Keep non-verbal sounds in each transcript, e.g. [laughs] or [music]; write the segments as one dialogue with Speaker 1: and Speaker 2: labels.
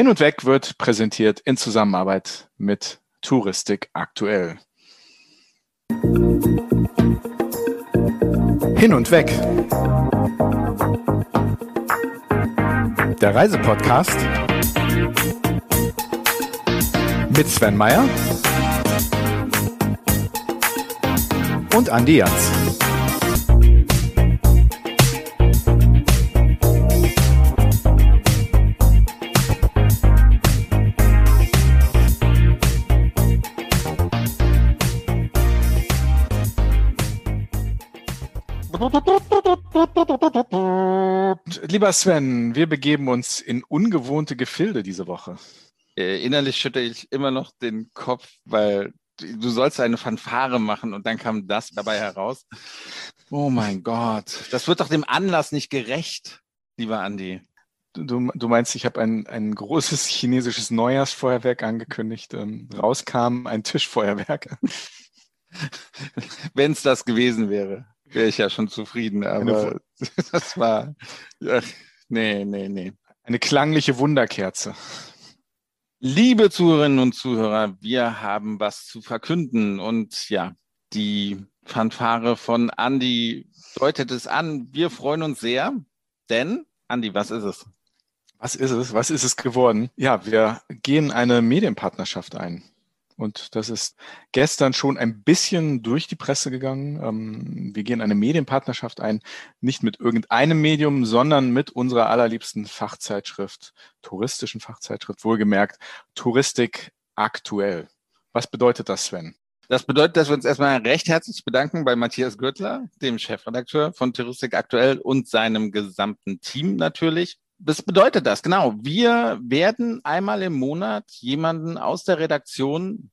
Speaker 1: Hin und Weg wird präsentiert in Zusammenarbeit mit Touristik aktuell. Hin und Weg. Der Reisepodcast mit Sven Meyer und Andi Jans. Lieber Sven, wir begeben uns in ungewohnte Gefilde diese Woche.
Speaker 2: Äh, innerlich schüttere ich immer noch den Kopf, weil du sollst eine Fanfare machen und dann kam das dabei heraus. Oh mein Gott, das wird doch dem Anlass nicht gerecht, lieber Andi.
Speaker 1: Du, du meinst, ich habe ein, ein großes chinesisches Neujahrsfeuerwerk angekündigt. Ähm, rauskam ein Tischfeuerwerk. [laughs]
Speaker 2: Wenn es das gewesen wäre, wäre ich ja schon zufrieden. Aber [laughs] das war, ach, nee, nee, nee.
Speaker 1: Eine klangliche Wunderkerze.
Speaker 2: Liebe Zuhörerinnen und Zuhörer, wir haben was zu verkünden und ja, die Fanfare von Andy deutet es an. Wir freuen uns sehr, denn Andy, was ist es?
Speaker 1: Was ist es? Was ist es geworden? Ja, wir gehen eine Medienpartnerschaft ein. Und das ist gestern schon ein bisschen durch die Presse gegangen. Ähm, wir gehen eine Medienpartnerschaft ein, nicht mit irgendeinem Medium, sondern mit unserer allerliebsten Fachzeitschrift, touristischen Fachzeitschrift, wohlgemerkt, Touristik aktuell. Was bedeutet das, Sven?
Speaker 2: Das bedeutet, dass wir uns erstmal recht herzlich bedanken bei Matthias Gürtler, dem Chefredakteur von Touristik aktuell und seinem gesamten Team natürlich das bedeutet das, genau. Wir werden einmal im Monat jemanden aus der Redaktion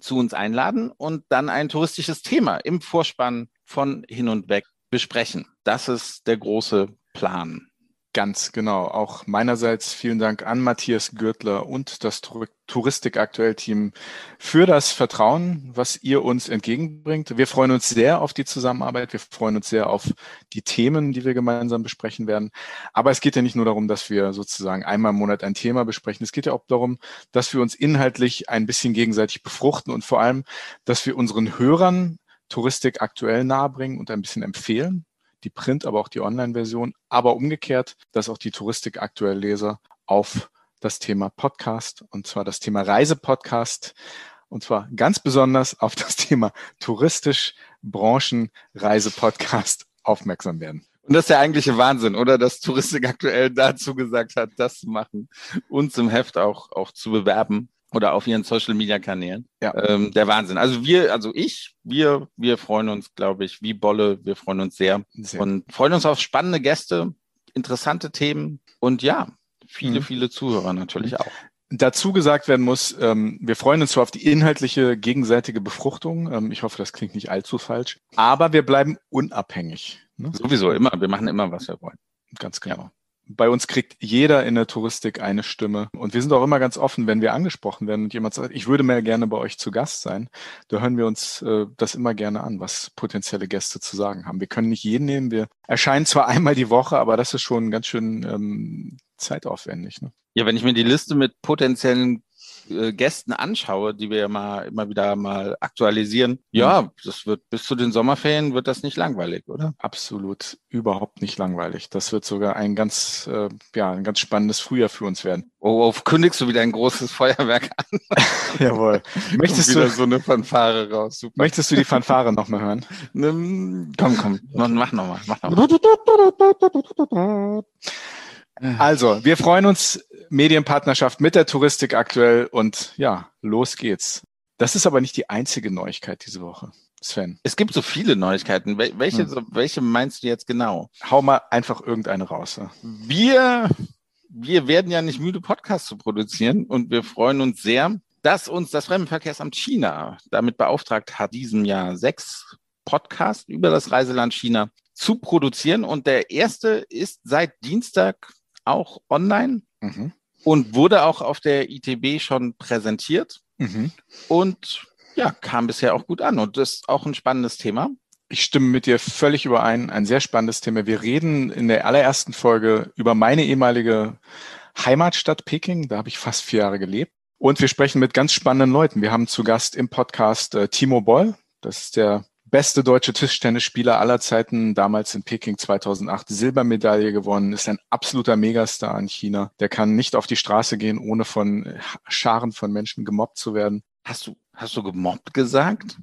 Speaker 2: zu uns einladen und dann ein touristisches Thema im Vorspann von Hin und Weg besprechen. Das ist der große Plan.
Speaker 1: Ganz genau. Auch meinerseits vielen Dank an Matthias Gürtler und das Touristik aktuell Team für das Vertrauen, was ihr uns entgegenbringt. Wir freuen uns sehr auf die Zusammenarbeit. Wir freuen uns sehr auf die Themen, die wir gemeinsam besprechen werden. Aber es geht ja nicht nur darum, dass wir sozusagen einmal im Monat ein Thema besprechen. Es geht ja auch darum, dass wir uns inhaltlich ein bisschen gegenseitig befruchten und vor allem, dass wir unseren Hörern Touristik aktuell nahebringen und ein bisschen empfehlen die Print, aber auch die Online-Version, aber umgekehrt, dass auch die Touristik aktuell Leser auf das Thema Podcast und zwar das Thema Reisepodcast und zwar ganz besonders auf das Thema touristisch Branchen Reisepodcast aufmerksam werden.
Speaker 2: Und das ist der eigentliche Wahnsinn, oder? Dass Touristik aktuell dazu gesagt hat, das zu machen, uns im Heft auch, auch zu bewerben oder auf ihren Social Media Kanälen. Ja. Ähm, der Wahnsinn. Also wir, also ich, wir, wir freuen uns, glaube ich, wie Bolle. Wir freuen uns sehr, sehr, und freuen uns auf spannende Gäste, interessante Themen und ja, viele, mhm. viele Zuhörer natürlich auch.
Speaker 1: Dazu gesagt werden muss, ähm, wir freuen uns zwar auf die inhaltliche gegenseitige Befruchtung. Ähm, ich hoffe, das klingt nicht allzu falsch. Aber wir bleiben unabhängig.
Speaker 2: Ne? Sowieso immer. Wir machen immer, was wir wollen.
Speaker 1: Ganz genau. Ja bei uns kriegt jeder in der Touristik eine Stimme. Und wir sind auch immer ganz offen, wenn wir angesprochen werden und jemand sagt, ich würde mehr gerne bei euch zu Gast sein. Da hören wir uns äh, das immer gerne an, was potenzielle Gäste zu sagen haben. Wir können nicht jeden nehmen. Wir erscheinen zwar [laughs] einmal die Woche, aber das ist schon ganz schön ähm, zeitaufwendig. Ne?
Speaker 2: Ja, wenn ich mir die Liste mit potenziellen äh, Gästen anschaue, die wir ja mal immer wieder mal aktualisieren, ja, das wird bis zu den Sommerferien wird das nicht langweilig, oder?
Speaker 1: Absolut, überhaupt nicht langweilig. Das wird sogar ein ganz, äh, ja, ein ganz spannendes Frühjahr für uns werden.
Speaker 2: Oh, oh kündigst du wieder ein großes Feuerwerk an? [laughs]
Speaker 1: Jawohl.
Speaker 2: Möchtest wieder du so eine Fanfare raus?
Speaker 1: Super. Möchtest du die Fanfare nochmal hören? [laughs]
Speaker 2: komm, komm, mach nochmal, mach nochmal. [laughs]
Speaker 1: Also, wir freuen uns, Medienpartnerschaft mit der Touristik aktuell und ja, los geht's. Das ist aber nicht die einzige Neuigkeit diese Woche. Sven.
Speaker 2: Es gibt so viele Neuigkeiten. Welche, hm. welche meinst du jetzt genau?
Speaker 1: Hau mal einfach irgendeine raus. Ja.
Speaker 2: Wir, wir werden ja nicht müde, Podcasts zu produzieren und wir freuen uns sehr, dass uns das Fremdenverkehrsamt China damit beauftragt hat, diesem Jahr sechs Podcasts über das Reiseland China zu produzieren. Und der erste ist seit Dienstag auch online mhm. und wurde auch auf der ITB schon präsentiert mhm. und ja, kam bisher auch gut an und das ist auch ein spannendes Thema.
Speaker 1: Ich stimme mit dir völlig überein. Ein sehr spannendes Thema. Wir reden in der allerersten Folge über meine ehemalige Heimatstadt Peking. Da habe ich fast vier Jahre gelebt. Und wir sprechen mit ganz spannenden Leuten. Wir haben zu Gast im Podcast äh, Timo Boll. Das ist der beste deutsche Tischtennisspieler aller Zeiten, damals in Peking 2008 Silbermedaille gewonnen, ist ein absoluter Megastar in China. Der kann nicht auf die Straße gehen, ohne von Scharen von Menschen gemobbt zu werden.
Speaker 2: Hast du, hast du gemobbt gesagt?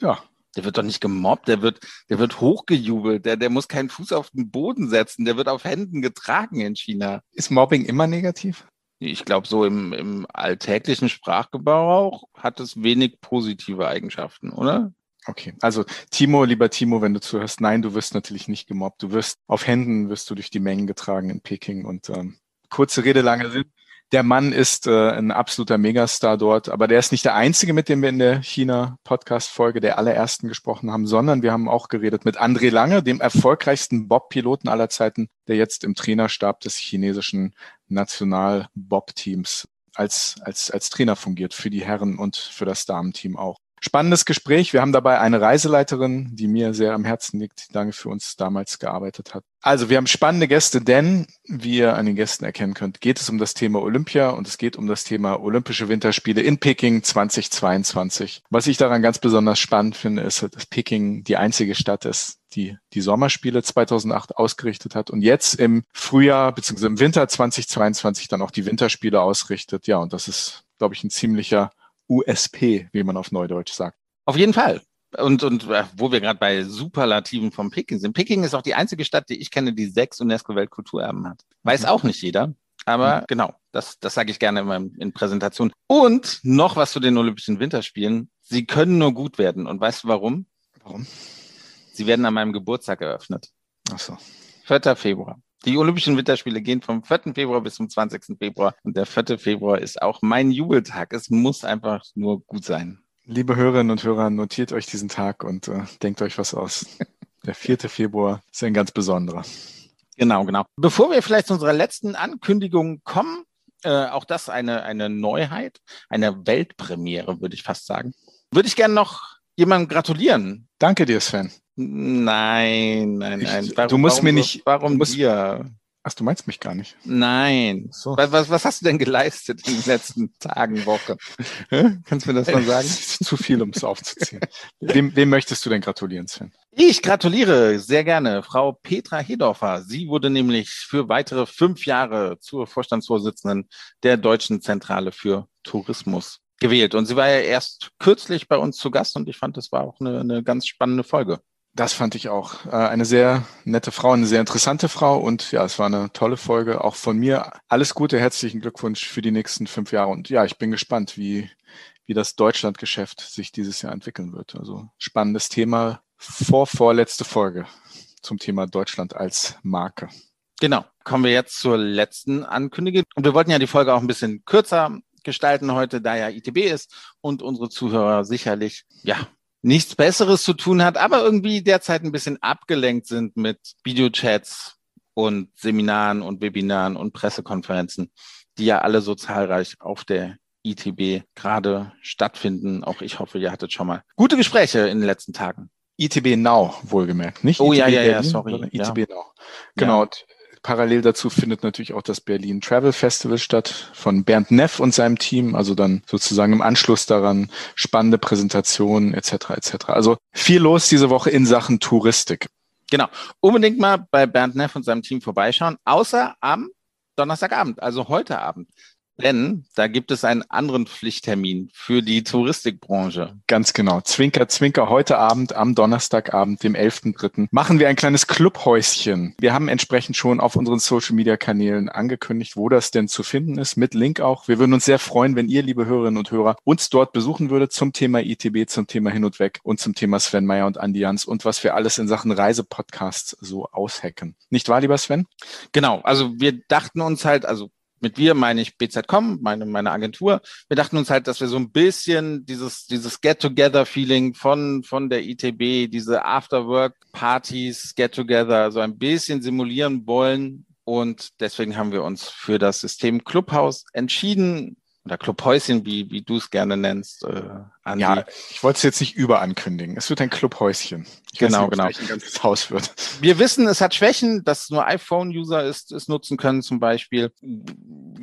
Speaker 1: Ja.
Speaker 2: Der wird doch nicht gemobbt, der wird, der wird hochgejubelt, der, der muss keinen Fuß auf den Boden setzen, der wird auf Händen getragen in China.
Speaker 1: Ist Mobbing immer negativ?
Speaker 2: Ich glaube, so im, im alltäglichen Sprachgebrauch hat es wenig positive Eigenschaften, oder?
Speaker 1: Okay, also Timo, lieber Timo, wenn du zuhörst, nein, du wirst natürlich nicht gemobbt. Du wirst auf Händen wirst du durch die Mengen getragen in Peking und ähm, kurze Rede, lange Sinn. Der Mann ist äh, ein absoluter Megastar dort, aber der ist nicht der einzige, mit dem wir in der China-Podcast-Folge der allerersten gesprochen haben, sondern wir haben auch geredet mit André Lange, dem erfolgreichsten Bob-Piloten aller Zeiten, der jetzt im Trainerstab des chinesischen National-Bob-Teams als, als, als Trainer fungiert für die Herren und für das Damenteam auch. Spannendes Gespräch. Wir haben dabei eine Reiseleiterin, die mir sehr am Herzen liegt, die lange für uns damals gearbeitet hat. Also wir haben spannende Gäste, denn wie ihr an den Gästen erkennen könnt, geht es um das Thema Olympia und es geht um das Thema Olympische Winterspiele in Peking 2022. Was ich daran ganz besonders spannend finde, ist, dass Peking die einzige Stadt ist, die die Sommerspiele 2008 ausgerichtet hat und jetzt im Frühjahr bzw. im Winter 2022 dann auch die Winterspiele ausrichtet. Ja, und das ist, glaube ich, ein ziemlicher USP, wie man auf Neudeutsch sagt.
Speaker 2: Auf jeden Fall. Und, und äh, wo wir gerade bei Superlativen von Peking sind. Peking ist auch die einzige Stadt, die ich kenne, die sechs UNESCO-Weltkulturerben hat. Weiß mhm. auch nicht jeder. Aber mhm. genau, das, das sage ich gerne immer in Präsentationen. Und noch was zu den Olympischen Winterspielen. Sie können nur gut werden. Und weißt du warum?
Speaker 1: Warum?
Speaker 2: Sie werden an meinem Geburtstag eröffnet.
Speaker 1: Ach so.
Speaker 2: 4. Februar. Die Olympischen Winterspiele gehen vom 4. Februar bis zum 20. Februar. Und der 4. Februar ist auch mein Jubeltag. Es muss einfach nur gut sein.
Speaker 1: Liebe Hörerinnen und Hörer, notiert euch diesen Tag und äh, denkt euch was aus. [laughs] Der 4. Februar ist ein ganz besonderer.
Speaker 2: Genau, genau. Bevor wir vielleicht zu unserer letzten Ankündigung kommen, äh, auch das eine, eine Neuheit, eine Weltpremiere, würde ich fast sagen, würde ich gerne noch jemandem gratulieren.
Speaker 1: Danke dir, Sven.
Speaker 2: Nein, nein, nein.
Speaker 1: Ich, warum, du musst warum, mir nicht.
Speaker 2: Warum musst, dir?
Speaker 1: Ach, du meinst mich gar nicht.
Speaker 2: Nein. So. Was, was, was hast du denn geleistet in den letzten Tagen, Woche? [laughs] Kannst du mir das mal [laughs] sagen?
Speaker 1: Zu viel, um es aufzuziehen. [laughs] wem, wem möchtest du denn gratulieren, Sven?
Speaker 2: Ich gratuliere sehr gerne Frau Petra Hedorfer. Sie wurde nämlich für weitere fünf Jahre zur Vorstandsvorsitzenden der Deutschen Zentrale für Tourismus gewählt. Und sie war ja erst kürzlich bei uns zu Gast und ich fand, das war auch eine, eine ganz spannende Folge.
Speaker 1: Das fand ich auch. Äh, eine sehr nette Frau, eine sehr interessante Frau und ja, es war eine tolle Folge. Auch von mir alles Gute, herzlichen Glückwunsch für die nächsten fünf Jahre. Und ja, ich bin gespannt, wie, wie das Deutschlandgeschäft sich dieses Jahr entwickeln wird. Also spannendes Thema. Vor vorletzte Folge zum Thema Deutschland als Marke.
Speaker 2: Genau. Kommen wir jetzt zur letzten Ankündigung. Und wir wollten ja die Folge auch ein bisschen kürzer gestalten heute, da ja ITB ist und unsere Zuhörer sicherlich, ja, nichts Besseres zu tun hat, aber irgendwie derzeit ein bisschen abgelenkt sind mit Videochats und Seminaren und Webinaren und Pressekonferenzen, die ja alle so zahlreich auf der ITB gerade stattfinden. Auch ich hoffe, ihr hattet schon mal gute Gespräche in den letzten Tagen.
Speaker 1: ITB Now, wohlgemerkt, nicht?
Speaker 2: Oh
Speaker 1: ITB
Speaker 2: ja, ja, ja, sorry.
Speaker 1: ITB ja. Now. Genau. Ja. Parallel dazu findet natürlich auch das Berlin Travel Festival statt von Bernd Neff und seinem Team. Also dann sozusagen im Anschluss daran spannende Präsentationen etc. etc. Also viel los diese Woche in Sachen Touristik.
Speaker 2: Genau. Unbedingt mal bei Bernd Neff und seinem Team vorbeischauen, außer am Donnerstagabend, also heute Abend. Denn da gibt es einen anderen Pflichttermin für die Touristikbranche.
Speaker 1: Ganz genau. Zwinker, Zwinker, heute Abend, am Donnerstagabend, dem 11.3., machen wir ein kleines Clubhäuschen. Wir haben entsprechend schon auf unseren Social-Media-Kanälen angekündigt, wo das denn zu finden ist, mit Link auch. Wir würden uns sehr freuen, wenn ihr, liebe Hörerinnen und Hörer, uns dort besuchen würdet zum Thema ITB, zum Thema Hin und Weg und zum Thema Sven Meyer und Andi Jans und was wir alles in Sachen Reisepodcasts so aushacken. Nicht wahr, lieber Sven?
Speaker 2: Genau. Also wir dachten uns halt, also mit wir meine ich BZ.com, meine, meine Agentur. Wir dachten uns halt, dass wir so ein bisschen dieses, dieses Get-Together-Feeling von, von der ITB, diese After-Work-Partys, Get-Together, so ein bisschen simulieren wollen. Und deswegen haben wir uns für das System Clubhouse entschieden. Oder Clubhäuschen, wie, wie du es gerne nennst, äh,
Speaker 1: Andi. Ja, ich wollte es jetzt nicht überankündigen. Es wird ein Clubhäuschen.
Speaker 2: Ich genau, genau.
Speaker 1: Ein ganzes Haus wird.
Speaker 2: Wir wissen, es hat Schwächen, dass nur iPhone-User es, es nutzen können zum Beispiel.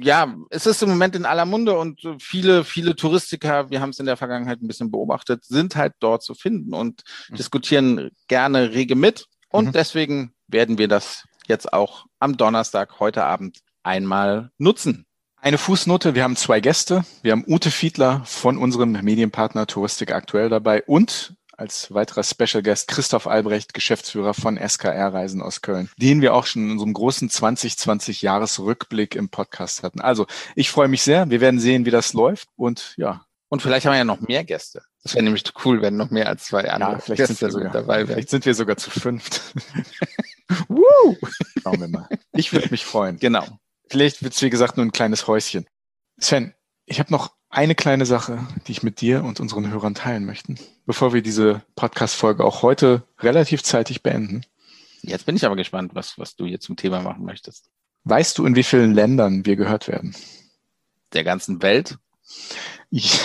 Speaker 2: Ja, es ist im Moment in aller Munde und viele, viele Touristiker, wir haben es in der Vergangenheit ein bisschen beobachtet, sind halt dort zu finden und mhm. diskutieren gerne rege mit. Und mhm. deswegen werden wir das jetzt auch am Donnerstag, heute Abend einmal nutzen.
Speaker 1: Eine Fußnote, wir haben zwei Gäste. Wir haben Ute Fiedler von unserem Medienpartner Touristik aktuell dabei und als weiterer Special Guest Christoph Albrecht, Geschäftsführer von SKR Reisen aus Köln, den wir auch schon in unserem großen 2020 Jahresrückblick im Podcast hatten. Also ich freue mich sehr. Wir werden sehen, wie das läuft und ja.
Speaker 2: Und vielleicht haben wir ja noch mehr Gäste. Das wäre nämlich cool, wenn noch mehr als zwei andere
Speaker 1: ja, vielleicht Gäste sind wir sogar, dabei wären.
Speaker 2: Vielleicht sind wir sogar zu fünft. [laughs]
Speaker 1: Woo! Schauen wir mal. Ich würde mich freuen.
Speaker 2: Genau.
Speaker 1: Vielleicht wird es, wie gesagt, nur ein kleines Häuschen. Sven, ich habe noch eine kleine Sache, die ich mit dir und unseren Hörern teilen möchte, bevor wir diese Podcast-Folge auch heute relativ zeitig beenden.
Speaker 2: Jetzt bin ich aber gespannt, was, was du hier zum Thema machen möchtest.
Speaker 1: Weißt du, in wie vielen Ländern wir gehört werden?
Speaker 2: Der ganzen Welt?
Speaker 1: Ich,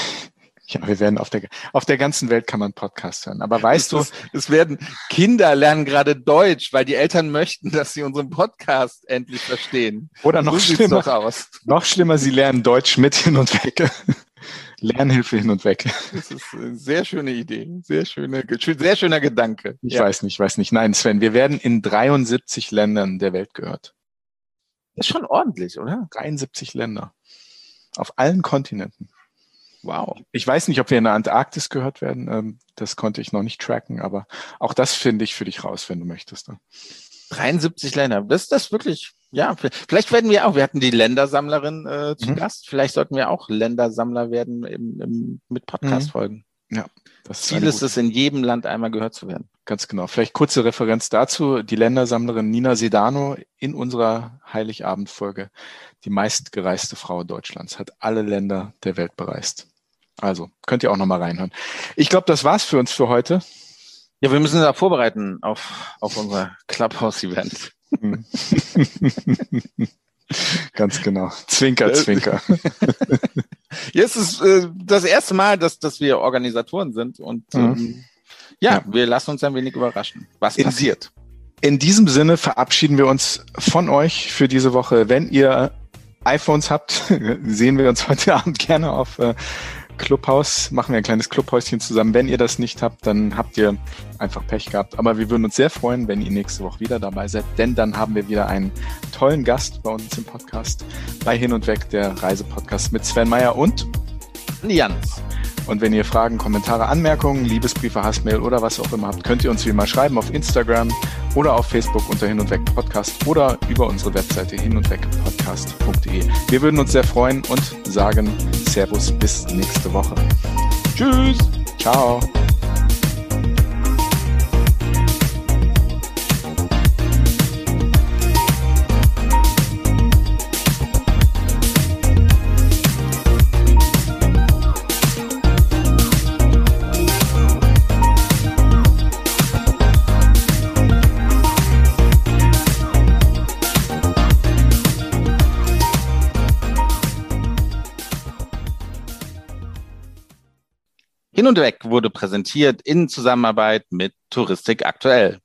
Speaker 1: ja, wir werden auf der, auf der ganzen Welt kann man Podcast hören. Aber weißt
Speaker 2: du, es werden Kinder lernen gerade Deutsch, weil die Eltern möchten, dass sie unseren Podcast endlich verstehen.
Speaker 1: Oder noch so schlimmer, aus. noch schlimmer, sie lernen Deutsch mit hin und weg. [laughs] Lernhilfe hin und weg.
Speaker 2: Das ist eine sehr schöne Idee. Sehr schöne, sehr schöner Gedanke.
Speaker 1: Ich ja. weiß nicht, ich weiß nicht. Nein, Sven, wir werden in 73 Ländern der Welt gehört.
Speaker 2: Das ist schon ordentlich, oder?
Speaker 1: 73 Länder. Auf allen Kontinenten.
Speaker 2: Wow.
Speaker 1: Ich weiß nicht, ob wir in der Antarktis gehört werden. Ähm, das konnte ich noch nicht tracken, aber auch das finde ich für dich raus, wenn du möchtest.
Speaker 2: 73 Länder. Das das wirklich, ja, vielleicht werden wir auch, wir hatten die Ländersammlerin äh, zu mhm. Gast, vielleicht sollten wir auch Ländersammler werden im, im, mit Podcast-Folgen.
Speaker 1: Mhm. Ja.
Speaker 2: Das Ziel ist es, in jedem Land einmal gehört zu werden.
Speaker 1: Ganz genau. Vielleicht kurze Referenz dazu. Die Ländersammlerin Nina Sedano in unserer Heiligabendfolge, die meistgereiste Frau Deutschlands, hat alle Länder der Welt bereist. Also könnt ihr auch nochmal reinhören. Ich glaube, das war's für uns für heute.
Speaker 2: Ja, wir müssen da vorbereiten auf, auf unser Clubhouse-Event. [laughs]
Speaker 1: Ganz genau. Zwinker, Zwinker. [laughs]
Speaker 2: Jetzt ist äh, das erste Mal, dass, dass wir Organisatoren sind und mhm. ähm, ja, ja, wir lassen uns ein wenig überraschen, was in, passiert.
Speaker 1: In diesem Sinne verabschieden wir uns von euch für diese Woche. Wenn ihr iPhones habt, [laughs] sehen wir uns heute Abend gerne auf äh, Clubhaus, machen wir ein kleines Clubhäuschen zusammen. Wenn ihr das nicht habt, dann habt ihr einfach Pech gehabt. Aber wir würden uns sehr freuen, wenn ihr nächste Woche wieder dabei seid, denn dann haben wir wieder einen tollen Gast bei uns im Podcast bei Hin und Weg, der Reisepodcast mit Sven Meyer und
Speaker 2: Jans.
Speaker 1: Und wenn ihr Fragen, Kommentare, Anmerkungen, Liebesbriefe, Hassmail oder was auch immer habt, könnt ihr uns wie immer schreiben auf Instagram oder auf Facebook unter Hin und Weg Podcast oder über unsere Webseite hin und weg podcast.de. Wir würden uns sehr freuen und sagen Servus bis nächste Woche.
Speaker 2: Tschüss.
Speaker 1: Ciao.
Speaker 2: Und Weg wurde präsentiert in Zusammenarbeit mit Touristik aktuell.